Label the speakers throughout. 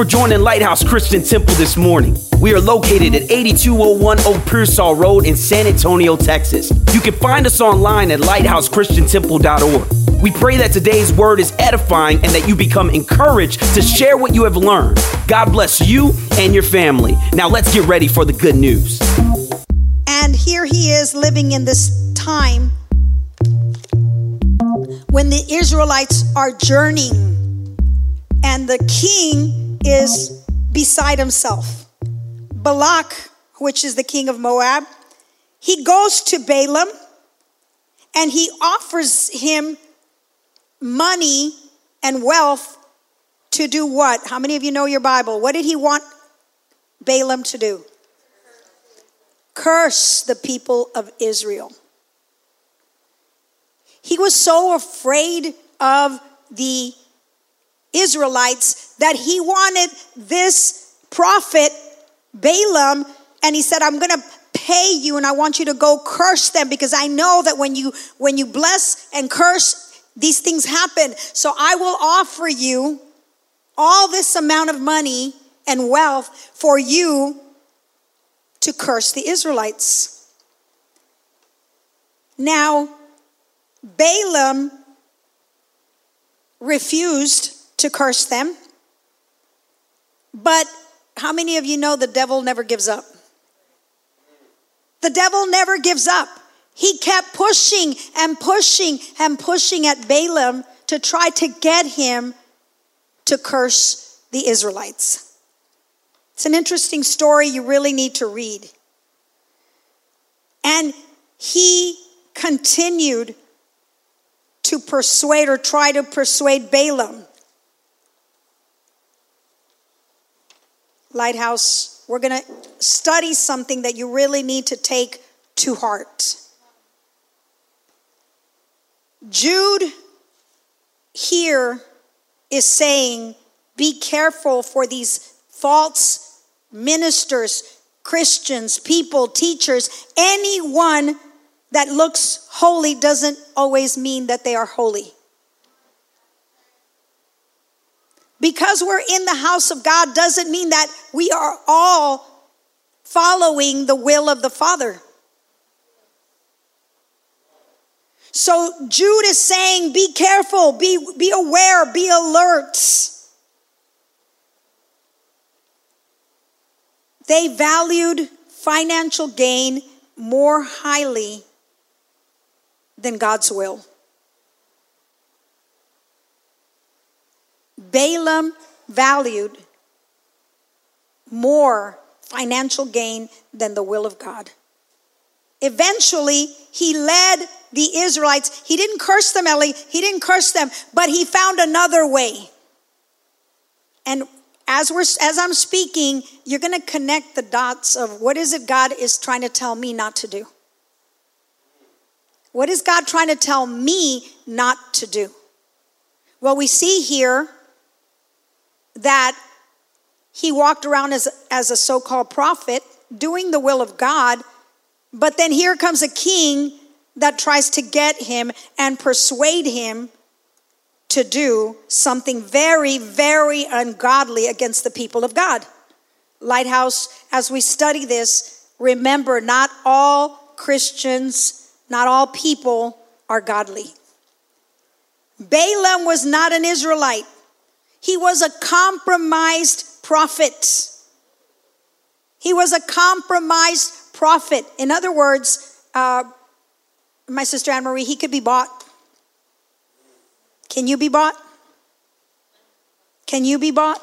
Speaker 1: for joining Lighthouse Christian Temple this morning. We are located at 8201 Old Pearsall Road in San Antonio, Texas. You can find us online at lighthousechristiantemple.org. We pray that today's word is edifying and that you become encouraged to share what you have learned. God bless you and your family. Now let's get ready for the good news.
Speaker 2: And here he is living in this time when the Israelites are journeying and the king is beside himself. Balak, which is the king of Moab, he goes to Balaam and he offers him money and wealth to do what? How many of you know your Bible? What did he want Balaam to do? Curse the people of Israel. He was so afraid of the Israelites that he wanted this prophet, Balaam, and he said, I'm going to pay you and I want you to go curse them because I know that when you when you bless and curse these things happen. So I will offer you all this amount of money and wealth for you to curse the Israelites. Now, Balaam refused to curse them. But how many of you know the devil never gives up? The devil never gives up. He kept pushing and pushing and pushing at Balaam to try to get him to curse the Israelites. It's an interesting story you really need to read. And he continued to persuade or try to persuade Balaam. Lighthouse, we're going to study something that you really need to take to heart. Jude here is saying, be careful for these false ministers, Christians, people, teachers, anyone that looks holy doesn't always mean that they are holy. Because we're in the house of God doesn't mean that we are all following the will of the Father. So Jude is saying, be careful, be, be aware, be alert. They valued financial gain more highly than God's will. Balaam valued more financial gain than the will of God. Eventually, he led the Israelites. He didn't curse them, Ellie. He didn't curse them, but he found another way. And as we're as I'm speaking, you're going to connect the dots of what is it God is trying to tell me not to do. What is God trying to tell me not to do? Well, we see here that he walked around as, as a so called prophet, doing the will of God, but then here comes a king that tries to get him and persuade him to do something very, very ungodly against the people of God. Lighthouse, as we study this, remember not all Christians not all people are godly. Balaam was not an Israelite, he was a compromised prophet. He was a compromised prophet. In other words, uh, my sister Anne Marie, he could be bought. Can you be bought? Can you be bought?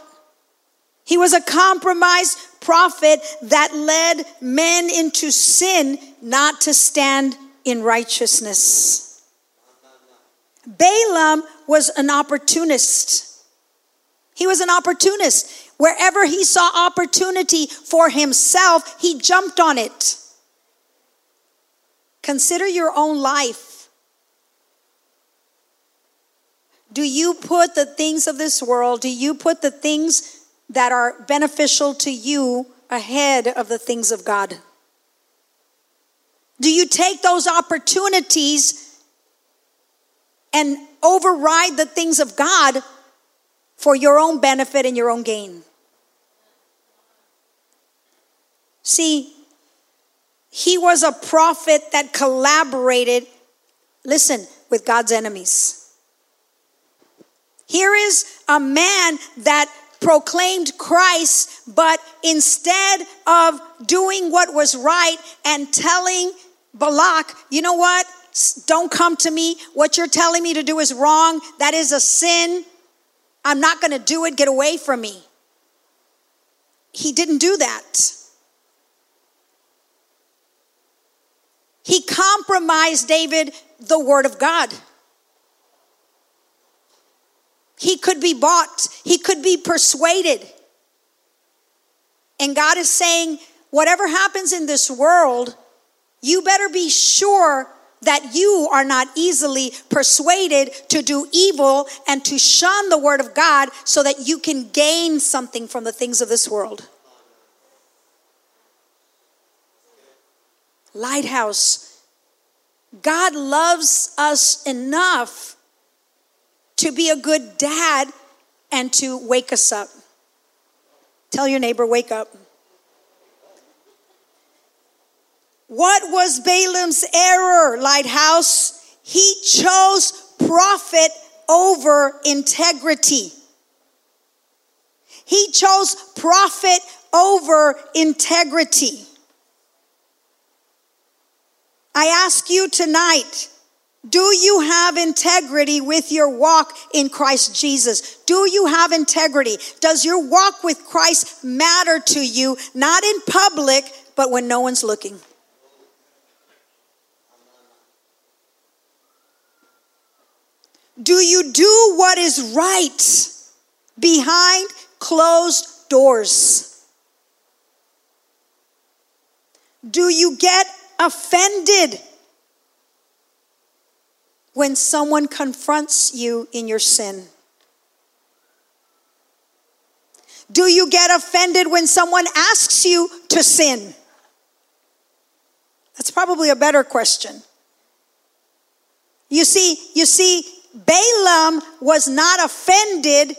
Speaker 2: He was a compromised prophet that led men into sin, not to stand in righteousness. Balaam was an opportunist. He was an opportunist. Wherever he saw opportunity for himself, he jumped on it. Consider your own life. Do you put the things of this world, do you put the things that are beneficial to you ahead of the things of God? Do you take those opportunities and override the things of God for your own benefit and your own gain? See, he was a prophet that collaborated, listen, with God's enemies. Here is a man that proclaimed Christ, but instead of doing what was right and telling Balak, you know what? Don't come to me. What you're telling me to do is wrong. That is a sin. I'm not going to do it. Get away from me. He didn't do that. He compromised David the word of God. He could be bought, he could be persuaded. And God is saying, whatever happens in this world, you better be sure that you are not easily persuaded to do evil and to shun the word of God so that you can gain something from the things of this world. Lighthouse, God loves us enough to be a good dad and to wake us up. Tell your neighbor, wake up. What was Balaam's error, Lighthouse? He chose profit over integrity. He chose profit over integrity. I ask you tonight do you have integrity with your walk in Christ Jesus? Do you have integrity? Does your walk with Christ matter to you, not in public, but when no one's looking? Do you do what is right behind closed doors? Do you get offended when someone confronts you in your sin? Do you get offended when someone asks you to sin? That's probably a better question. You see, you see, Balaam was not offended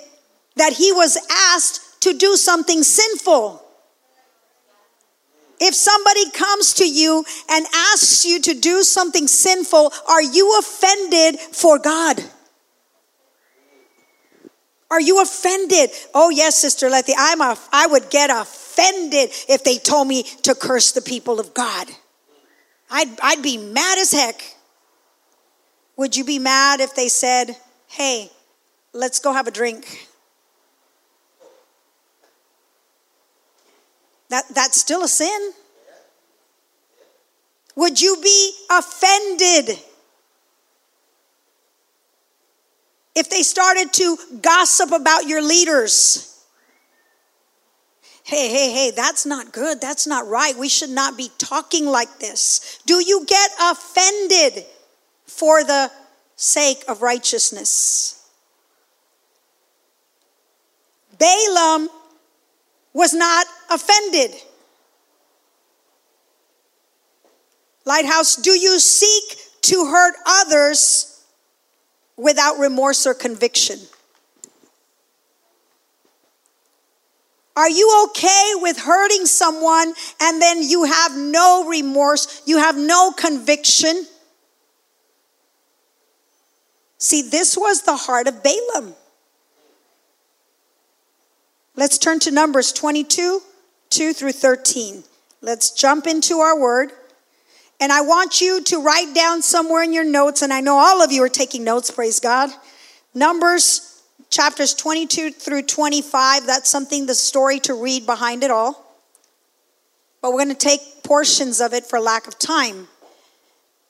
Speaker 2: that he was asked to do something sinful. If somebody comes to you and asks you to do something sinful, are you offended for God? Are you offended? Oh yes, Sister Letty, I'm I would get offended if they told me to curse the people of God. I'd, I'd be mad as heck. Would you be mad if they said, hey, let's go have a drink? That, that's still a sin. Would you be offended if they started to gossip about your leaders? Hey, hey, hey, that's not good. That's not right. We should not be talking like this. Do you get offended for the sake of righteousness. Balaam was not offended. Lighthouse, do you seek to hurt others without remorse or conviction? Are you okay with hurting someone and then you have no remorse, you have no conviction? See, this was the heart of Balaam. Let's turn to Numbers 22 2 through 13. Let's jump into our word. And I want you to write down somewhere in your notes, and I know all of you are taking notes, praise God. Numbers chapters 22 through 25, that's something, the story to read behind it all. But we're going to take portions of it for lack of time.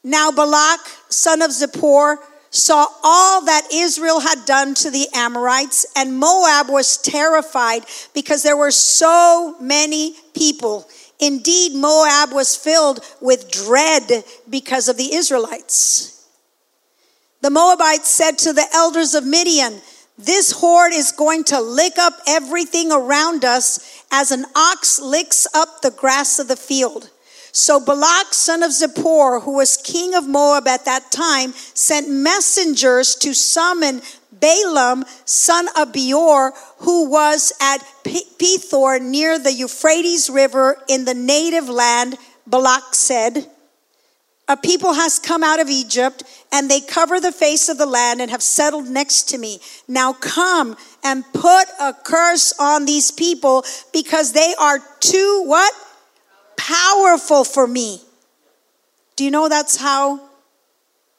Speaker 2: Now, Balak, son of Zippor, saw all that Israel had done to the Amorites, and Moab was terrified because there were so many people. Indeed, Moab was filled with dread because of the Israelites. The Moabites said to the elders of Midian, This horde is going to lick up everything around us as an ox licks up the grass of the field. So Balak, son of Zippor, who was king of Moab at that time, sent messengers to summon Balaam, son of Beor, who was at Pethor near the Euphrates River in the native land, Balak said, A people has come out of Egypt, and they cover the face of the land and have settled next to me. Now come and put a curse on these people because they are too what? Powerful for me. Do you know that's how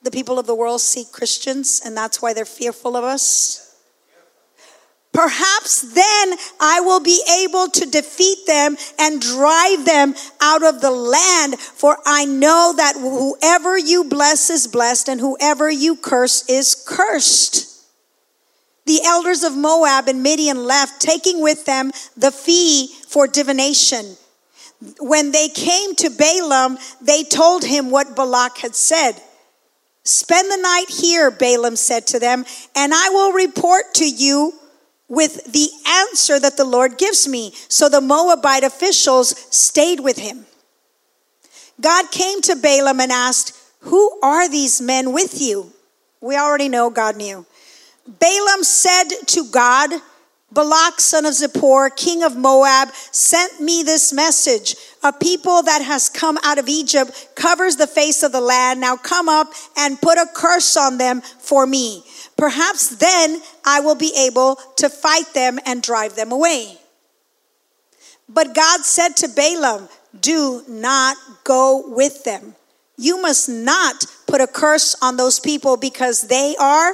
Speaker 2: the people of the world see Christians and that's why they're fearful of us? Perhaps then I will be able to defeat them and drive them out of the land. For I know that whoever you bless is blessed, and whoever you curse is cursed. The elders of Moab and Midian left, taking with them the fee for divination. When they came to Balaam, they told him what Balak had said. Spend the night here, Balaam said to them, and I will report to you with the answer that the Lord gives me. So the Moabite officials stayed with him. God came to Balaam and asked, Who are these men with you? We already know God knew. Balaam said to God, Balak, son of Zippor, king of Moab, sent me this message. A people that has come out of Egypt covers the face of the land. Now come up and put a curse on them for me. Perhaps then I will be able to fight them and drive them away. But God said to Balaam, Do not go with them. You must not put a curse on those people because they are.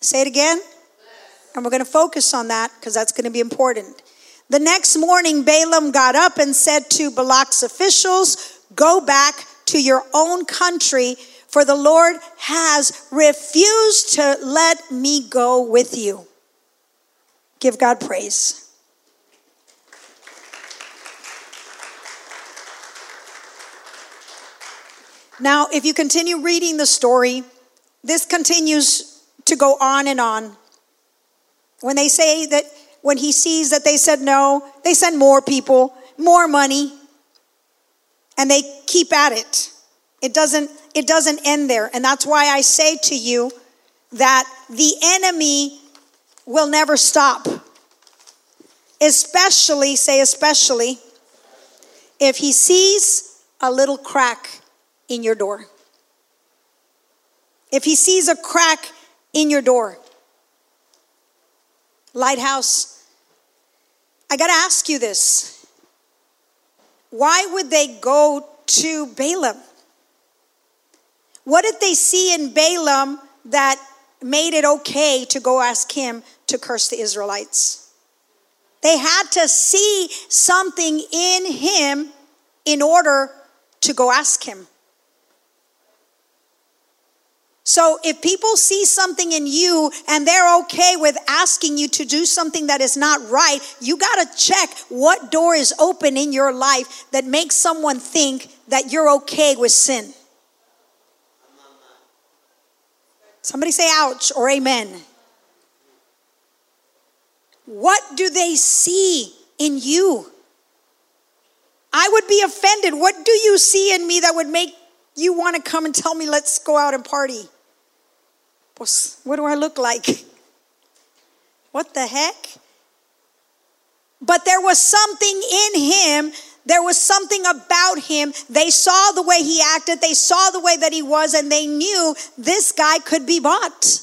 Speaker 2: Say it again. And we're going to focus on that because that's going to be important. The next morning, Balaam got up and said to Balak's officials, Go back to your own country, for the Lord has refused to let me go with you. Give God praise. Now, if you continue reading the story, this continues to go on and on. When they say that, when he sees that they said no, they send more people, more money, and they keep at it. It doesn't, it doesn't end there. And that's why I say to you that the enemy will never stop. Especially, say especially, if he sees a little crack in your door. If he sees a crack in your door. Lighthouse, I got to ask you this. Why would they go to Balaam? What did they see in Balaam that made it okay to go ask him to curse the Israelites? They had to see something in him in order to go ask him. So if people see something in you and they're okay with asking you to do something that is not right, you got to check what door is open in your life that makes someone think that you're okay with sin. Somebody say ouch or amen. What do they see in you? I would be offended. What do you see in me that would make you want to come and tell me, let's go out and party? Pues, what do I look like? What the heck? But there was something in him. There was something about him. They saw the way he acted, they saw the way that he was, and they knew this guy could be bought.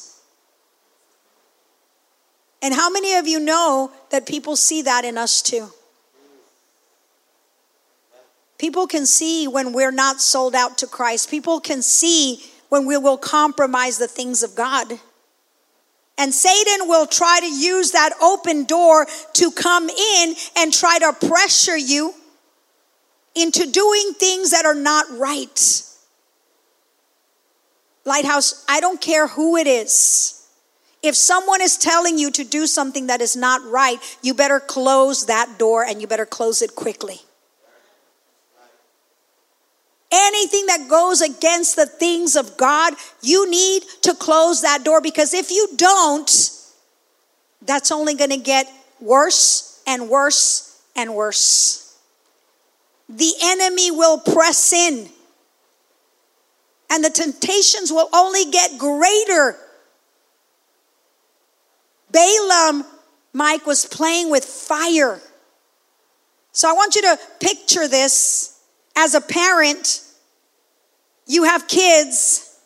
Speaker 2: And how many of you know that people see that in us too? People can see when we're not sold out to Christ. People can see when we will compromise the things of God. And Satan will try to use that open door to come in and try to pressure you into doing things that are not right. Lighthouse, I don't care who it is. If someone is telling you to do something that is not right, you better close that door and you better close it quickly anything that goes against the things of God, you need to close that door because if you don't, that's only going to get worse and worse and worse. The enemy will press in, and the temptations will only get greater Balaam, Mike, was playing with fire. So I want you to picture this as a parent. You have kids,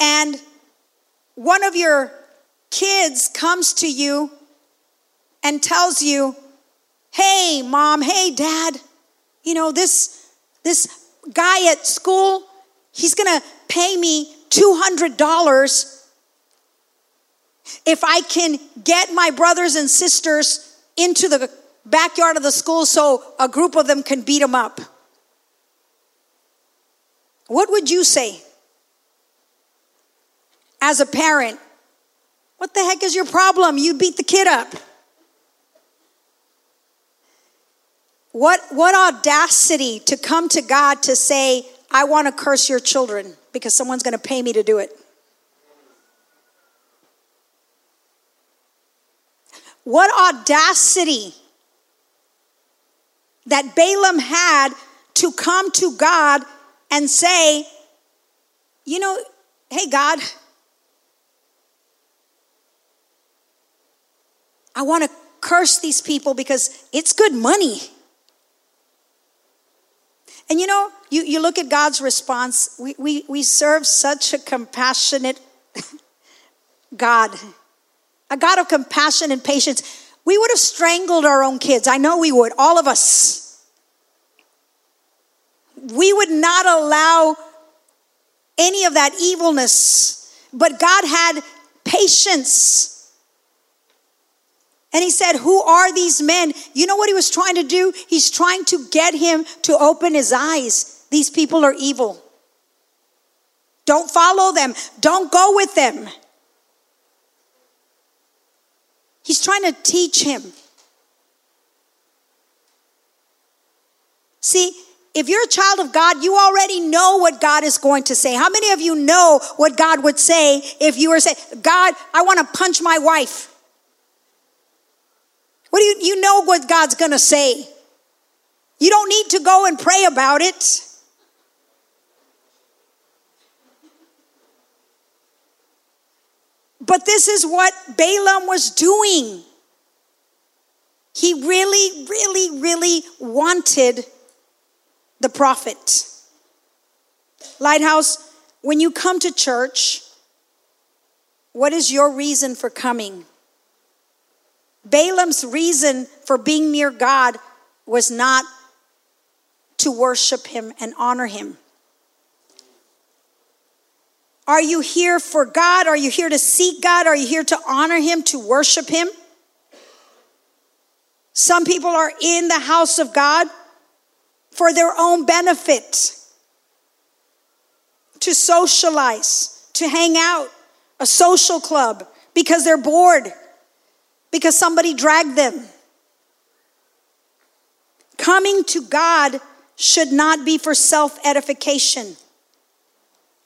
Speaker 2: and one of your kids comes to you and tells you, Hey, mom, hey, dad, you know, this, this guy at school, he's gonna pay me $200 if I can get my brothers and sisters into the backyard of the school so a group of them can beat him up. What would you say as a parent? What the heck is your problem? You beat the kid up. What, what audacity to come to God to say, I want to curse your children because someone's going to pay me to do it. What audacity that Balaam had to come to God and say, you know, hey, God, I want to curse these people because it's good money. And you know, you, you look at God's response, we, we, we serve such a compassionate God, a God of compassion and patience. We would have strangled our own kids. I know we would, all of us. We would not allow any of that evilness, but God had patience and he said, Who are these men? You know what he was trying to do? He's trying to get him to open his eyes. These people are evil. Don't follow them, don't go with them. He's trying to teach him. See, if you're a child of God, you already know what God is going to say. How many of you know what God would say if you were saying, God, I want to punch my wife? What do you, you know what God's going to say? You don't need to go and pray about it. But this is what Balaam was doing. He really, really, really wanted the profit. Lighthouse, when you come to church, what is your reason for coming? Balaam's reason for being near God was not to worship him and honor him. Are you here for God? Are you here to seek God? Are you here to honor him, to worship him? Some people are in the house of God for their own benefit, to socialize, to hang out, a social club, because they're bored because somebody dragged them. Coming to God should not be for self edification.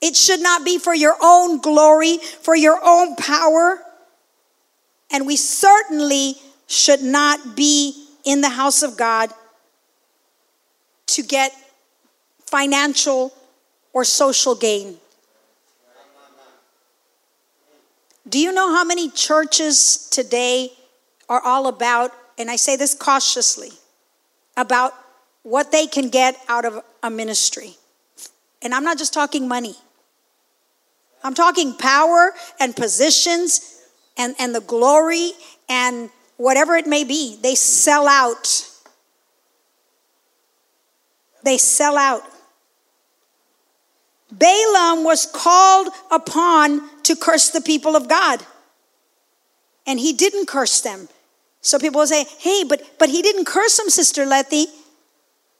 Speaker 2: It should not be for your own glory, for your own power. And we certainly should not be in the house of God to get financial or social gain. Do you know how many churches today are all about, and I say this cautiously, about what they can get out of a ministry? And I'm not just talking money, I'm talking power and positions and, and the glory and whatever it may be. They sell out. They sell out. Balaam was called upon to curse the people of God. And he didn't curse them. So people will say, hey, but, but he didn't curse them, Sister Letty.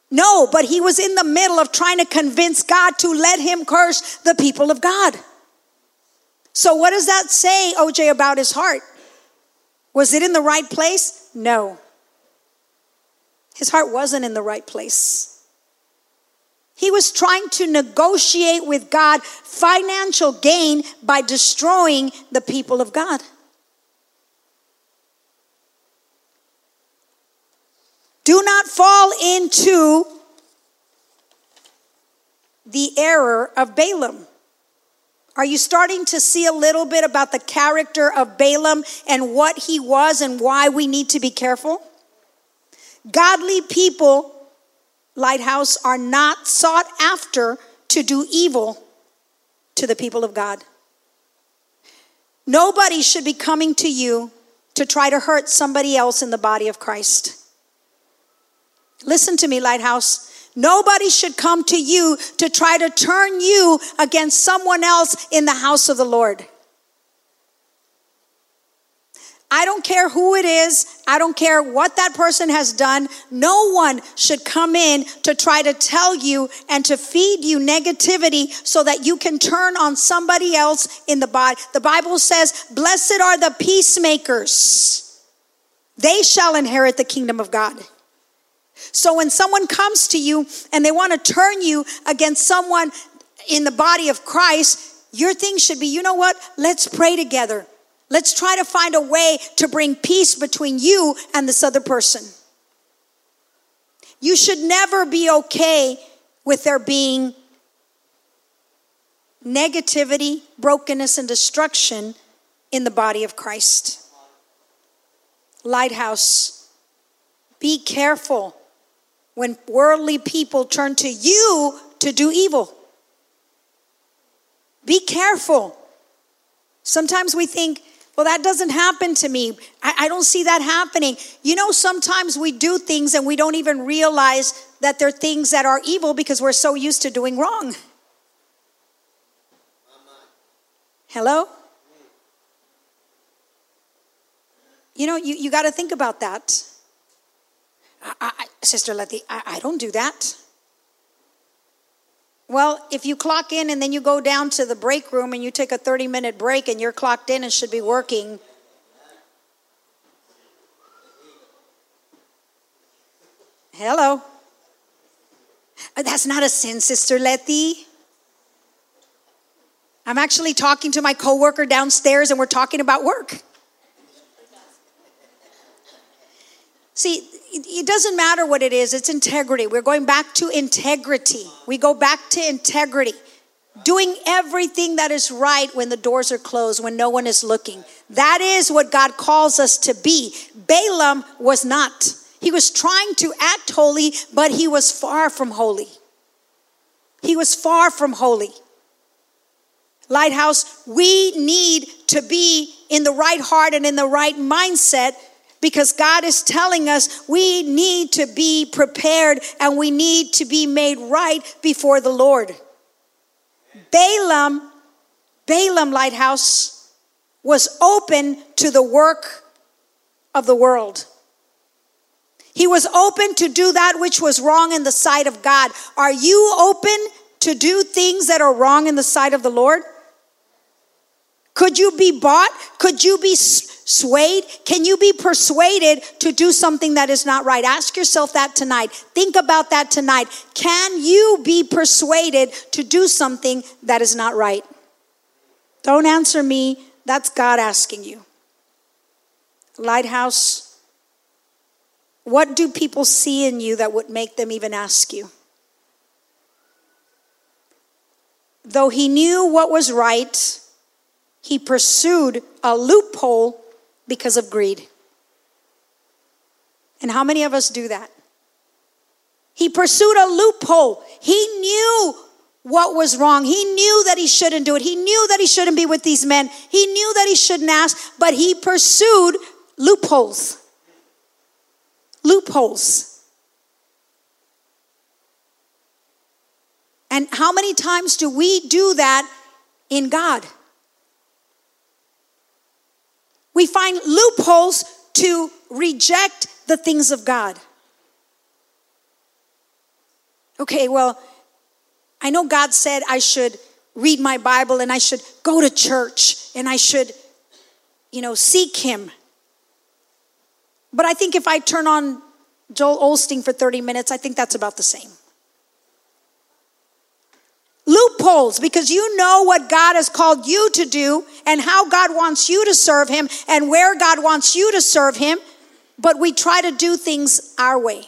Speaker 2: No, but he was in the middle of trying to convince God to let him curse the people of God. So, what does that say, OJ, about his heart? Was it in the right place? No. His heart wasn't in the right place. He was trying to negotiate with God financial gain by destroying the people of God. Do not fall into the error of Balaam. Are you starting to see a little bit about the character of Balaam and what he was and why we need to be careful? Godly people, Lighthouse, are not sought after to do evil to the people of God. Nobody should be coming to you to try to hurt somebody else in the body of Christ. Listen to me, Lighthouse. Nobody should come to you to try to turn you against someone else in the house of the Lord. I don't care who it is. I don't care what that person has done. No one should come in to try to tell you and to feed you negativity so that you can turn on somebody else in the body. The Bible says, Blessed are the peacemakers, they shall inherit the kingdom of God. So when someone comes to you and they want to turn you against someone in the body of Christ, your thing should be, you know what? Let's pray together. Let's try to find a way to bring peace between you and this other person. You should never be okay with there being negativity, brokenness, and destruction in the body of Christ. Lighthouse, be careful when worldly people turn to you to do evil. Be careful. Sometimes we think, well, that doesn't happen to me. I, I, don't see that happening. You know, sometimes we do things and we don't even realize that they're things that are evil because we're so used to doing wrong. Hello? You know, you, you got to think about that. I, I, Sister Letty, I, I don't do that. Well, if you clock in and then you go down to the break room and you take a 30 minute break and you're clocked in and should be working. Hello. Uh, that's not a sin, Sister Letty. I'm actually talking to my coworker downstairs and we're talking about work. See, it doesn't matter what it is, it's integrity. We're going back to integrity. We go back to integrity. Doing everything that is right when the doors are closed, when no one is looking. That is what God calls us to be. Balaam was not. He was trying to act holy, but he was far from holy. He was far from holy. Lighthouse, we need to be in the right heart and in the right mindset because God is telling us we need to be prepared and we need to be made right before the Lord. Balaam, Balaam Lighthouse, was open to the work of the world. He was open to do that which was wrong in the sight of God. Are you open to do things that are wrong in the sight of the Lord? Could you be bought? Could you be swayed? Can you be persuaded to do something that is not right? Ask yourself that tonight. Think about that tonight. Can you be persuaded to do something that is not right? Don't answer me. That's God asking you. Lighthouse, what do people see in you that would make them even ask you? Though he knew what was right, he pursued a loophole because of greed. And how many of us do that? He pursued a loophole. He knew what was wrong. He knew that he shouldn't do it. He knew that he shouldn't be with these men. He knew that he shouldn't ask, but he pursued loopholes. Loopholes. And how many times do we do that in God? We find loopholes to reject the things of God. Okay, well, I know God said I should read my Bible and I should go to church and I should, you know, seek Him. But I think if I turn on Joel Osteen for 30 minutes, I think that's about the same loopholes because you know what God has called you to do and how God wants you to serve Him and where God wants you to serve Him, but we try to do things our way.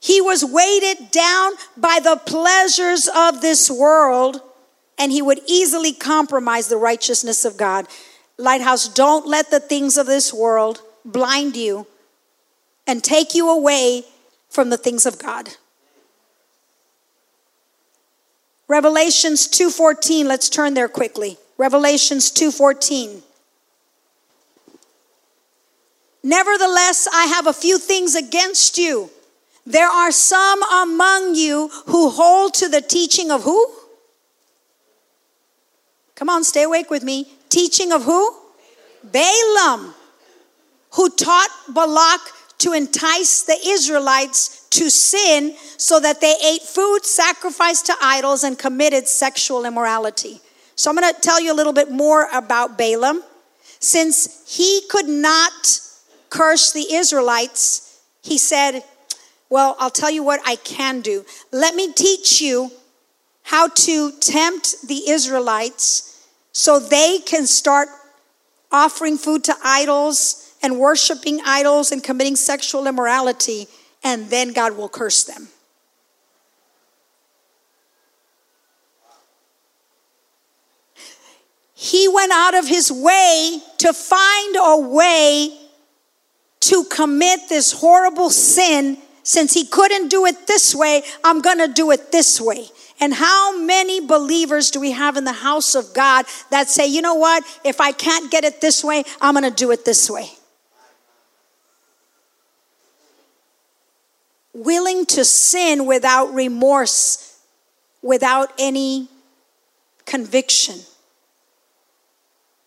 Speaker 2: He was weighted down by the pleasures of this world, and he would easily compromise the righteousness of God. Lighthouse, don't let the things of this world blind you and take you away from the things of God. Revelations 2:14, let's turn there quickly. Revelations 2:14. Nevertheless, I have a few things against you. There are some among you who hold to the teaching of who? Come on, stay awake with me. Teaching of who? Balaam, who taught Balak to entice the Israelites to sin so that they ate food sacrificed to idols and committed sexual immorality. So I'm going to tell you a little bit more about Balaam. Since he could not curse the Israelites, he said, Well, I'll tell you what I can do. Let me teach you how to tempt the Israelites so they can start offering food to idols and worshiping idols and committing sexual immorality, and then God will curse them. He went out of his way to find a way to commit this horrible sin. Since he couldn't do it this way, I'm gonna do it this way. And how many believers do we have in the house of God that say, you know what, if I can't get it this way, I'm gonna do it this way? Willing to sin without remorse, without any conviction.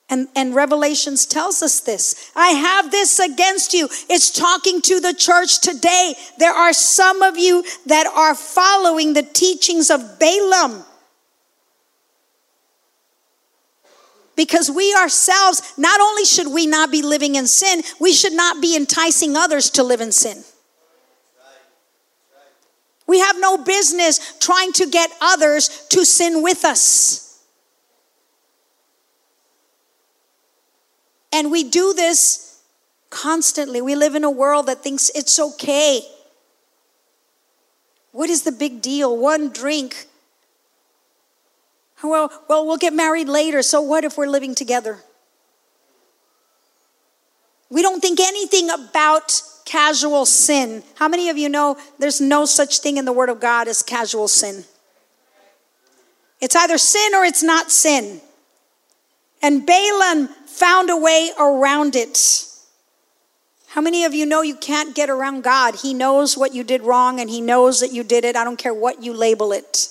Speaker 2: And, and Revelations tells us this. I have this against you. It's talking to the church today. There are some of you that are following the teachings of Balaam. Because we ourselves, not only should we not be living in sin, we should not be enticing others to live in sin. We have business trying to get others to sin with us. And we do this constantly. We live in a world that thinks it's okay. What is the big deal? One drink. Well, well, we'll get married later. So what if we're living together? We don't think anything about casual sin. How many of you know there's no such thing in the Word of God as casual sin? It's either sin or it's not sin. And Balaam found a way around it. How many of you know you can't get around God? He knows what you did wrong and He knows that you did it. I don't care what you label it.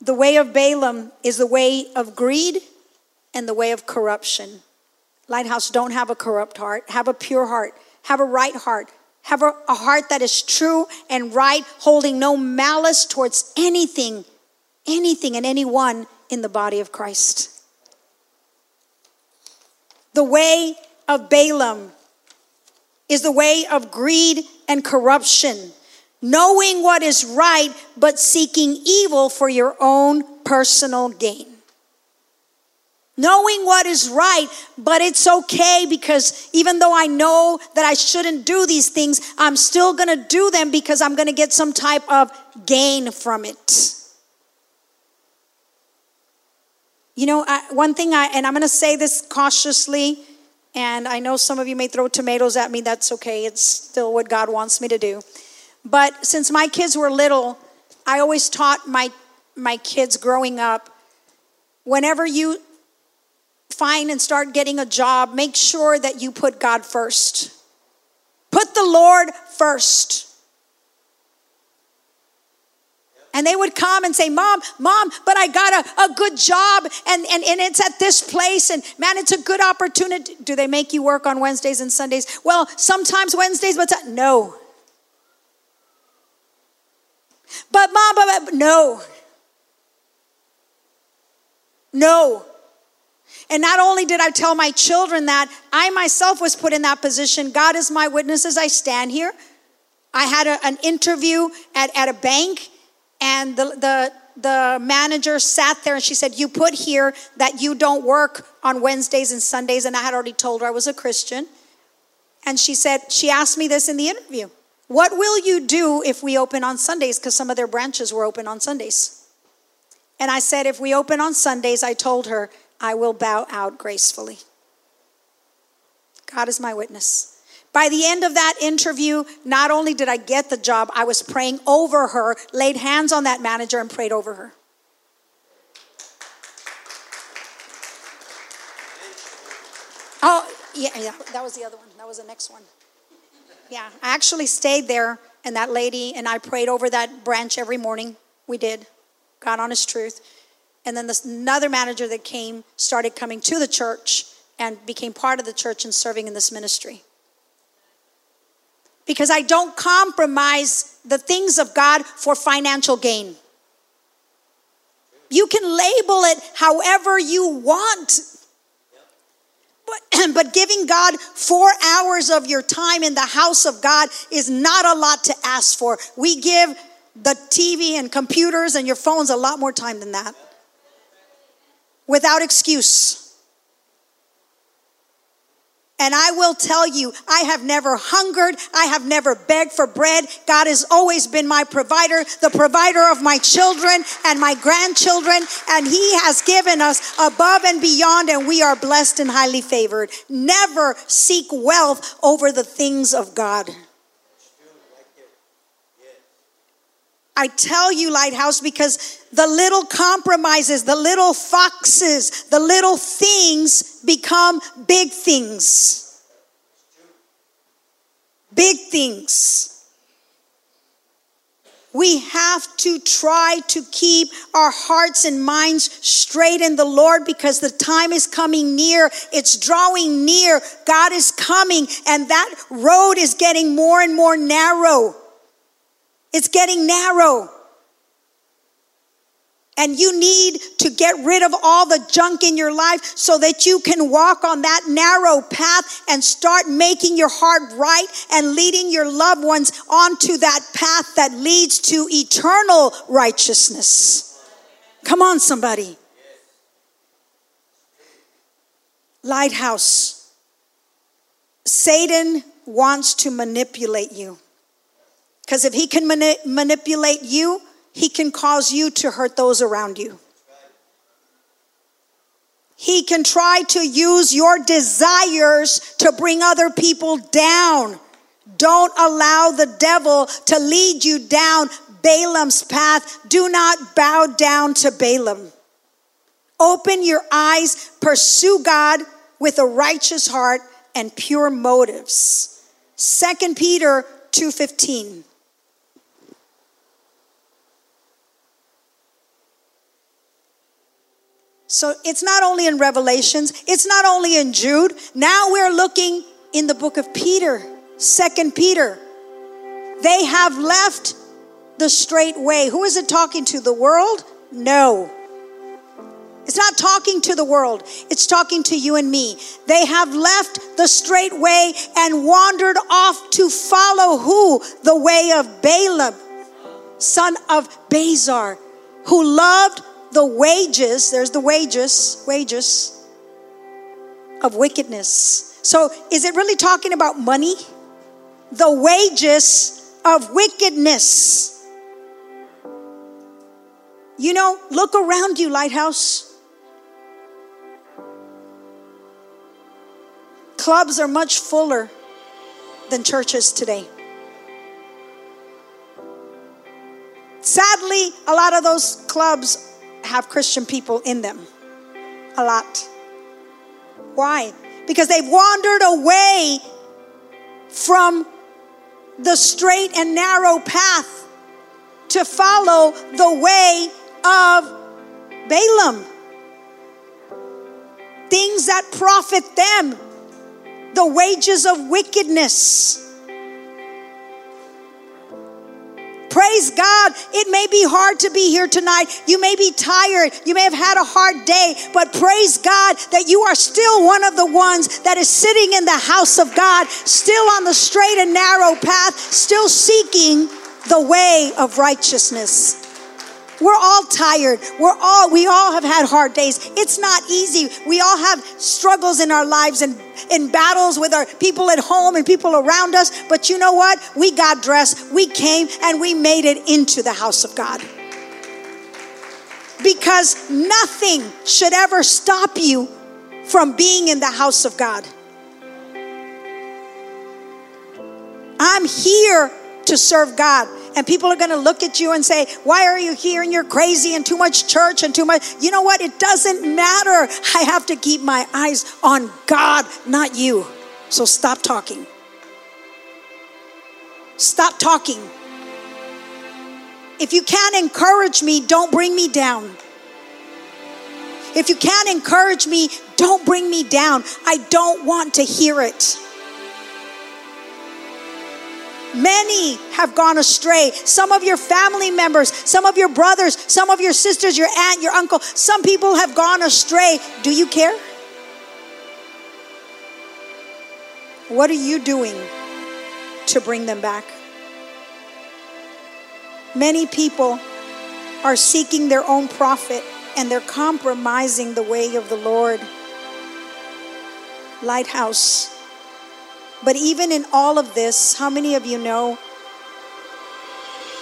Speaker 2: The way of Balaam is the way of greed and the way of corruption. Lighthouse, don't have a corrupt heart. Have a pure heart. Have a right heart. Have a, a heart that is true and right, holding no malice towards anything anything and anyone in the body of Christ. The way of Balaam is the way of greed and corruption, knowing what is right, but seeking evil for your own personal gain. Knowing what is right, but it's okay because even though I know that I shouldn't do these things, I'm still gonna do them because I'm gonna get some type of gain from it. You know, I, one thing I, and I'm going to say this cautiously, and I know some of you may throw tomatoes at me. That's okay. It's still what God wants me to do. But since my kids were little, I always taught my, my kids growing up whenever you find and start getting a job, make sure that you put God first. Put the Lord first. And they would come and say, Mom, Mom, but I got a, a good job and, and, and it's at this place. And man, it's a good opportunity. Do they make you work on Wednesdays and Sundays? Well, sometimes Wednesdays, but no. But Mom, but, but no. No. And not only did I tell my children that, I myself was put in that position. God is my witness as I stand here. I had a, an interview at, at a bank and the, the, the manager sat there and she said, You put here that you don't work on Wednesdays and Sundays. And I had already told her I was a Christian. And she said, she asked me this in the interview. What will you do if we open on Sundays? Because some of their branches were open on Sundays. And I said, if we open on Sundays, I told her, I will bow out gracefully. God is my witness. By the end of that interview, not only did I get the job, I was praying over her, laid hands on that manager, and prayed over her. Oh, yeah, yeah, that was the other one. That was the next one. Yeah, I actually stayed there, and that lady and I prayed over that branch every morning. We did. God honest truth. And then this, another manager that came started coming to the church and became part of the church and serving in this ministry. Because I don't compromise the things of God for financial gain. You can label it however you want. But, but giving God four hours of your time in the house of God is not a lot to ask for. We give the TV and computers and your phones a lot more time than that without excuse. And I will tell you, I have never hungered. I have never begged for bread. God has always been my provider, the provider of my children and my grandchildren. And He has given us above and beyond, and we are blessed and highly favored. Never seek wealth over the things of God. I tell you, Lighthouse, because the little compromises, the little foxes, the little things become big things. Big things. We have to try to keep our hearts and minds straight in the Lord because the time is coming near. It's drawing near. God is coming, and that road is getting more and more narrow. It's getting narrow. And you need to get rid of all the junk in your life so that you can walk on that narrow path and start making your heart right and leading your loved ones onto that path that leads to eternal righteousness. Come on, somebody. Lighthouse. Satan wants to manipulate you. Because if he can mani- manipulate you, he can cause you to hurt those around you. He can try to use your desires to bring other people down. Don't allow the devil to lead you down Balaam's path. Do not bow down to Balaam. Open your eyes, pursue God with a righteous heart and pure motives. 2 Peter 2:15 So it's not only in Revelations, it's not only in Jude. Now we're looking in the book of Peter, Second Peter. They have left the straight way. Who is it talking to? The world? No. It's not talking to the world, it's talking to you and me. They have left the straight way and wandered off to follow who? The way of Balaam, son of Bezer, who loved the wages, there's the wages, wages of wickedness. So is it really talking about money? The wages of wickedness. You know, look around you, Lighthouse. Clubs are much fuller than churches today. Sadly, a lot of those clubs have Christian people in them. A lot. Why? Because they've wandered away from the straight and narrow path to follow the way of Balaam. Things that profit them, the wages of wickedness. Praise God. It may be hard to be here tonight. You may be tired. You may have had a hard day, but praise God that you are still one of the ones that is sitting in the house of God, still on the straight and narrow path, still seeking the way of righteousness. We're all tired. We're all we all have had hard days. It's not easy. We all have struggles in our lives and in battles with our people at home and people around us. But you know what? We got dressed, we came, and we made it into the house of God. Because nothing should ever stop you from being in the house of God. I'm here to serve God. And people are going to look at you and say, Why are you here? And you're crazy and too much church and too much. You know what? It doesn't matter. I have to keep my eyes on God, not you. So stop talking. Stop talking. If you can't encourage me, don't bring me down. If you can't encourage me, don't bring me down. I don't want to hear it. Many have gone astray. Some of your family members, some of your brothers, some of your sisters, your aunt, your uncle, some people have gone astray. Do you care? What are you doing to bring them back? Many people are seeking their own profit and they're compromising the way of the Lord. Lighthouse but even in all of this, how many of you know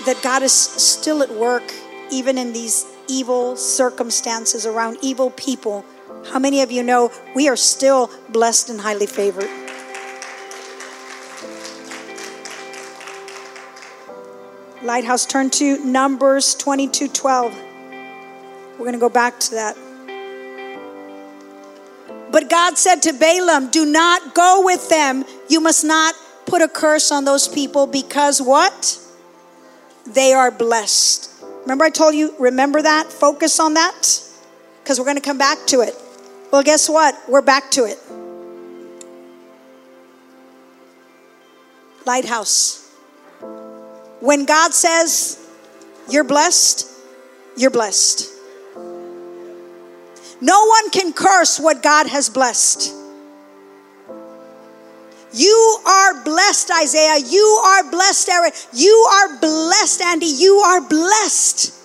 Speaker 2: that God is still at work, even in these evil circumstances around evil people? How many of you know we are still blessed and highly favored? Lighthouse, turn to Numbers 22 12. We're going to go back to that. But God said to Balaam, Do not go with them. You must not put a curse on those people because what? They are blessed. Remember, I told you, remember that? Focus on that? Because we're going to come back to it. Well, guess what? We're back to it. Lighthouse. When God says, You're blessed, you're blessed. No one can curse what God has blessed. You are blessed, Isaiah. You are blessed, Eric. You are blessed, Andy. You are blessed.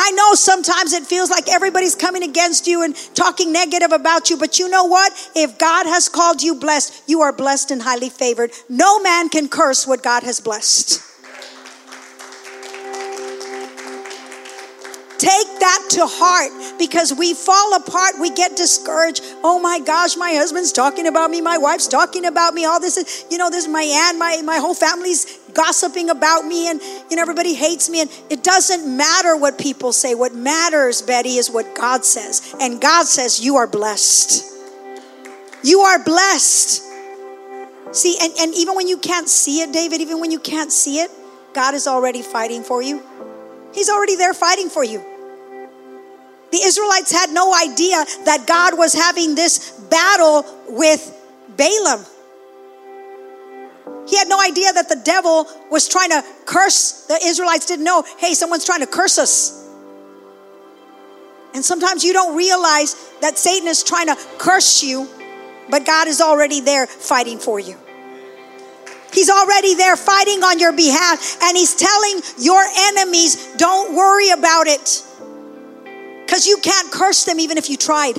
Speaker 2: I know sometimes it feels like everybody's coming against you and talking negative about you, but you know what? If God has called you blessed, you are blessed and highly favored. No man can curse what God has blessed. Take that to heart because we fall apart, we get discouraged. Oh my gosh, my husband's talking about me, my wife's talking about me, all this is, you know, this is my aunt, my, my whole family's gossiping about me, and you know, everybody hates me. And it doesn't matter what people say. What matters, Betty, is what God says. And God says, You are blessed. You are blessed. See, and, and even when you can't see it, David, even when you can't see it, God is already fighting for you. He's already there fighting for you. The Israelites had no idea that God was having this battle with Balaam. He had no idea that the devil was trying to curse. The Israelites didn't know, hey, someone's trying to curse us. And sometimes you don't realize that Satan is trying to curse you, but God is already there fighting for you. He's already there fighting on your behalf, and He's telling your enemies, don't worry about it. Because you can't curse them even if you tried.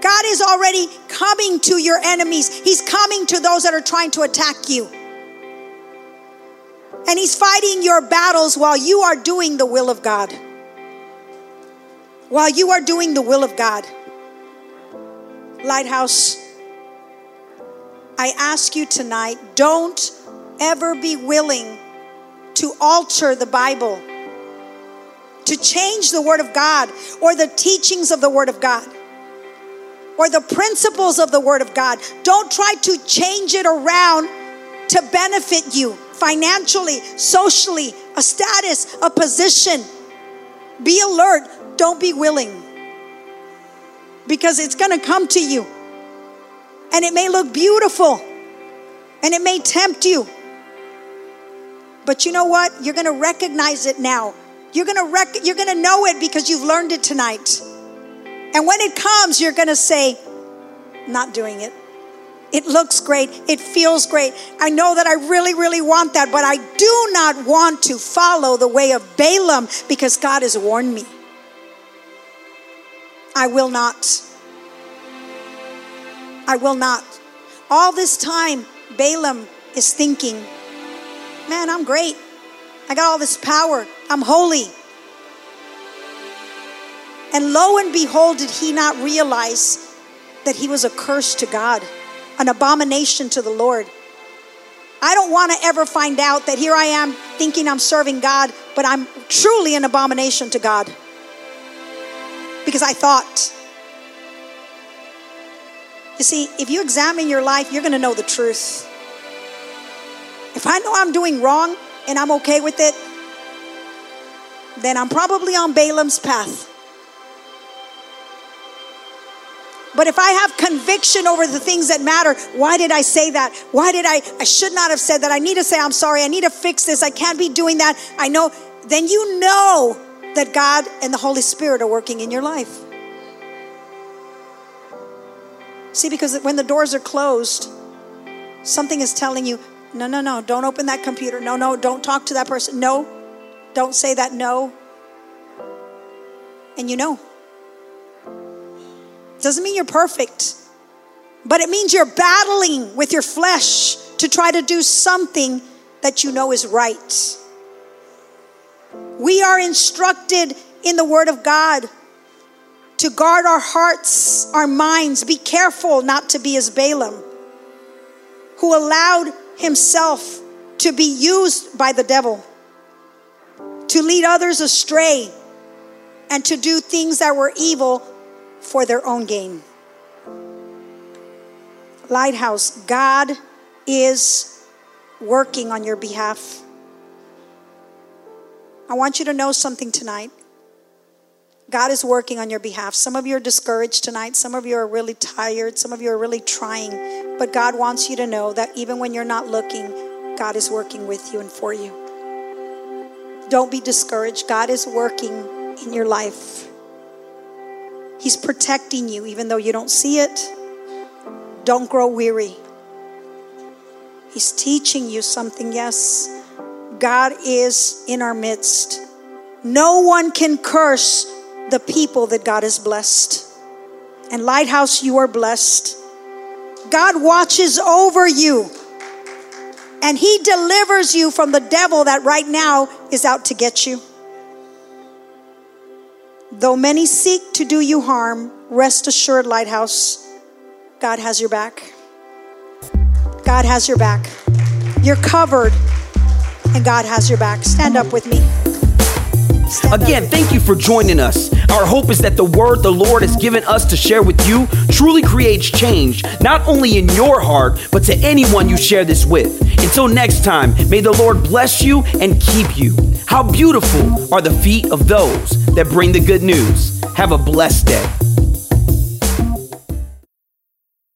Speaker 2: God is already coming to your enemies, He's coming to those that are trying to attack you. And He's fighting your battles while you are doing the will of God. While you are doing the will of God. Lighthouse I ask you tonight don't ever be willing to alter the Bible, to change the Word of God or the teachings of the Word of God or the principles of the Word of God. Don't try to change it around to benefit you financially, socially, a status, a position. Be alert, don't be willing because it's going to come to you. And it may look beautiful and it may tempt you. But you know what? You're going to recognize it now. You're going to rec- you're going to know it because you've learned it tonight. And when it comes, you're going to say, not doing it. It looks great. It feels great. I know that I really, really want that, but I do not want to follow the way of Balaam because God has warned me. I will not. I will not. All this time, Balaam is thinking, man, I'm great. I got all this power. I'm holy. And lo and behold, did he not realize that he was a curse to God, an abomination to the Lord? I don't want to ever find out that here I am thinking I'm serving God, but I'm truly an abomination to God. Because I thought. You see, if you examine your life, you're going to know the truth. If I know I'm doing wrong and I'm okay with it, then I'm probably on Balaam's path. But if I have conviction over the things that matter, why did I say that? Why did I? I should not have said that. I need to say, I'm sorry. I need to fix this. I can't be doing that. I know. Then you know that God and the Holy Spirit are working in your life. See, because when the doors are closed, something is telling you, no, no, no, don't open that computer. No, no, don't talk to that person. No, don't say that. No. And you know. Doesn't mean you're perfect, but it means you're battling with your flesh to try to do something that you know is right. We are instructed in the Word of God to guard our hearts, our minds, be careful not to be as Balaam, who allowed himself to be used by the devil to lead others astray and to do things that were evil for their own gain. Lighthouse, God is working on your behalf. I want you to know something tonight. God is working on your behalf. Some of you are discouraged tonight. Some of you are really tired. Some of you are really trying. But God wants you to know that even when you're not looking, God is working with you and for you. Don't be discouraged. God is working in your life. He's protecting you even though you don't see it. Don't grow weary. He's teaching you something, yes. God is in our midst. No one can curse the people that God has blessed. And Lighthouse, you are blessed. God watches over you. And He delivers you from the devil that right now is out to get you. Though many seek to do you harm, rest assured, Lighthouse, God has your back. God has your back. You're covered, and God has your back. Stand up with me.
Speaker 1: Again, thank you for joining us. Our hope is that the word the Lord has given us to share with you truly creates change, not only in your heart, but to anyone you share this with. Until next time, may the Lord bless you and keep you. How beautiful are the feet of those that bring the good news. Have a blessed day.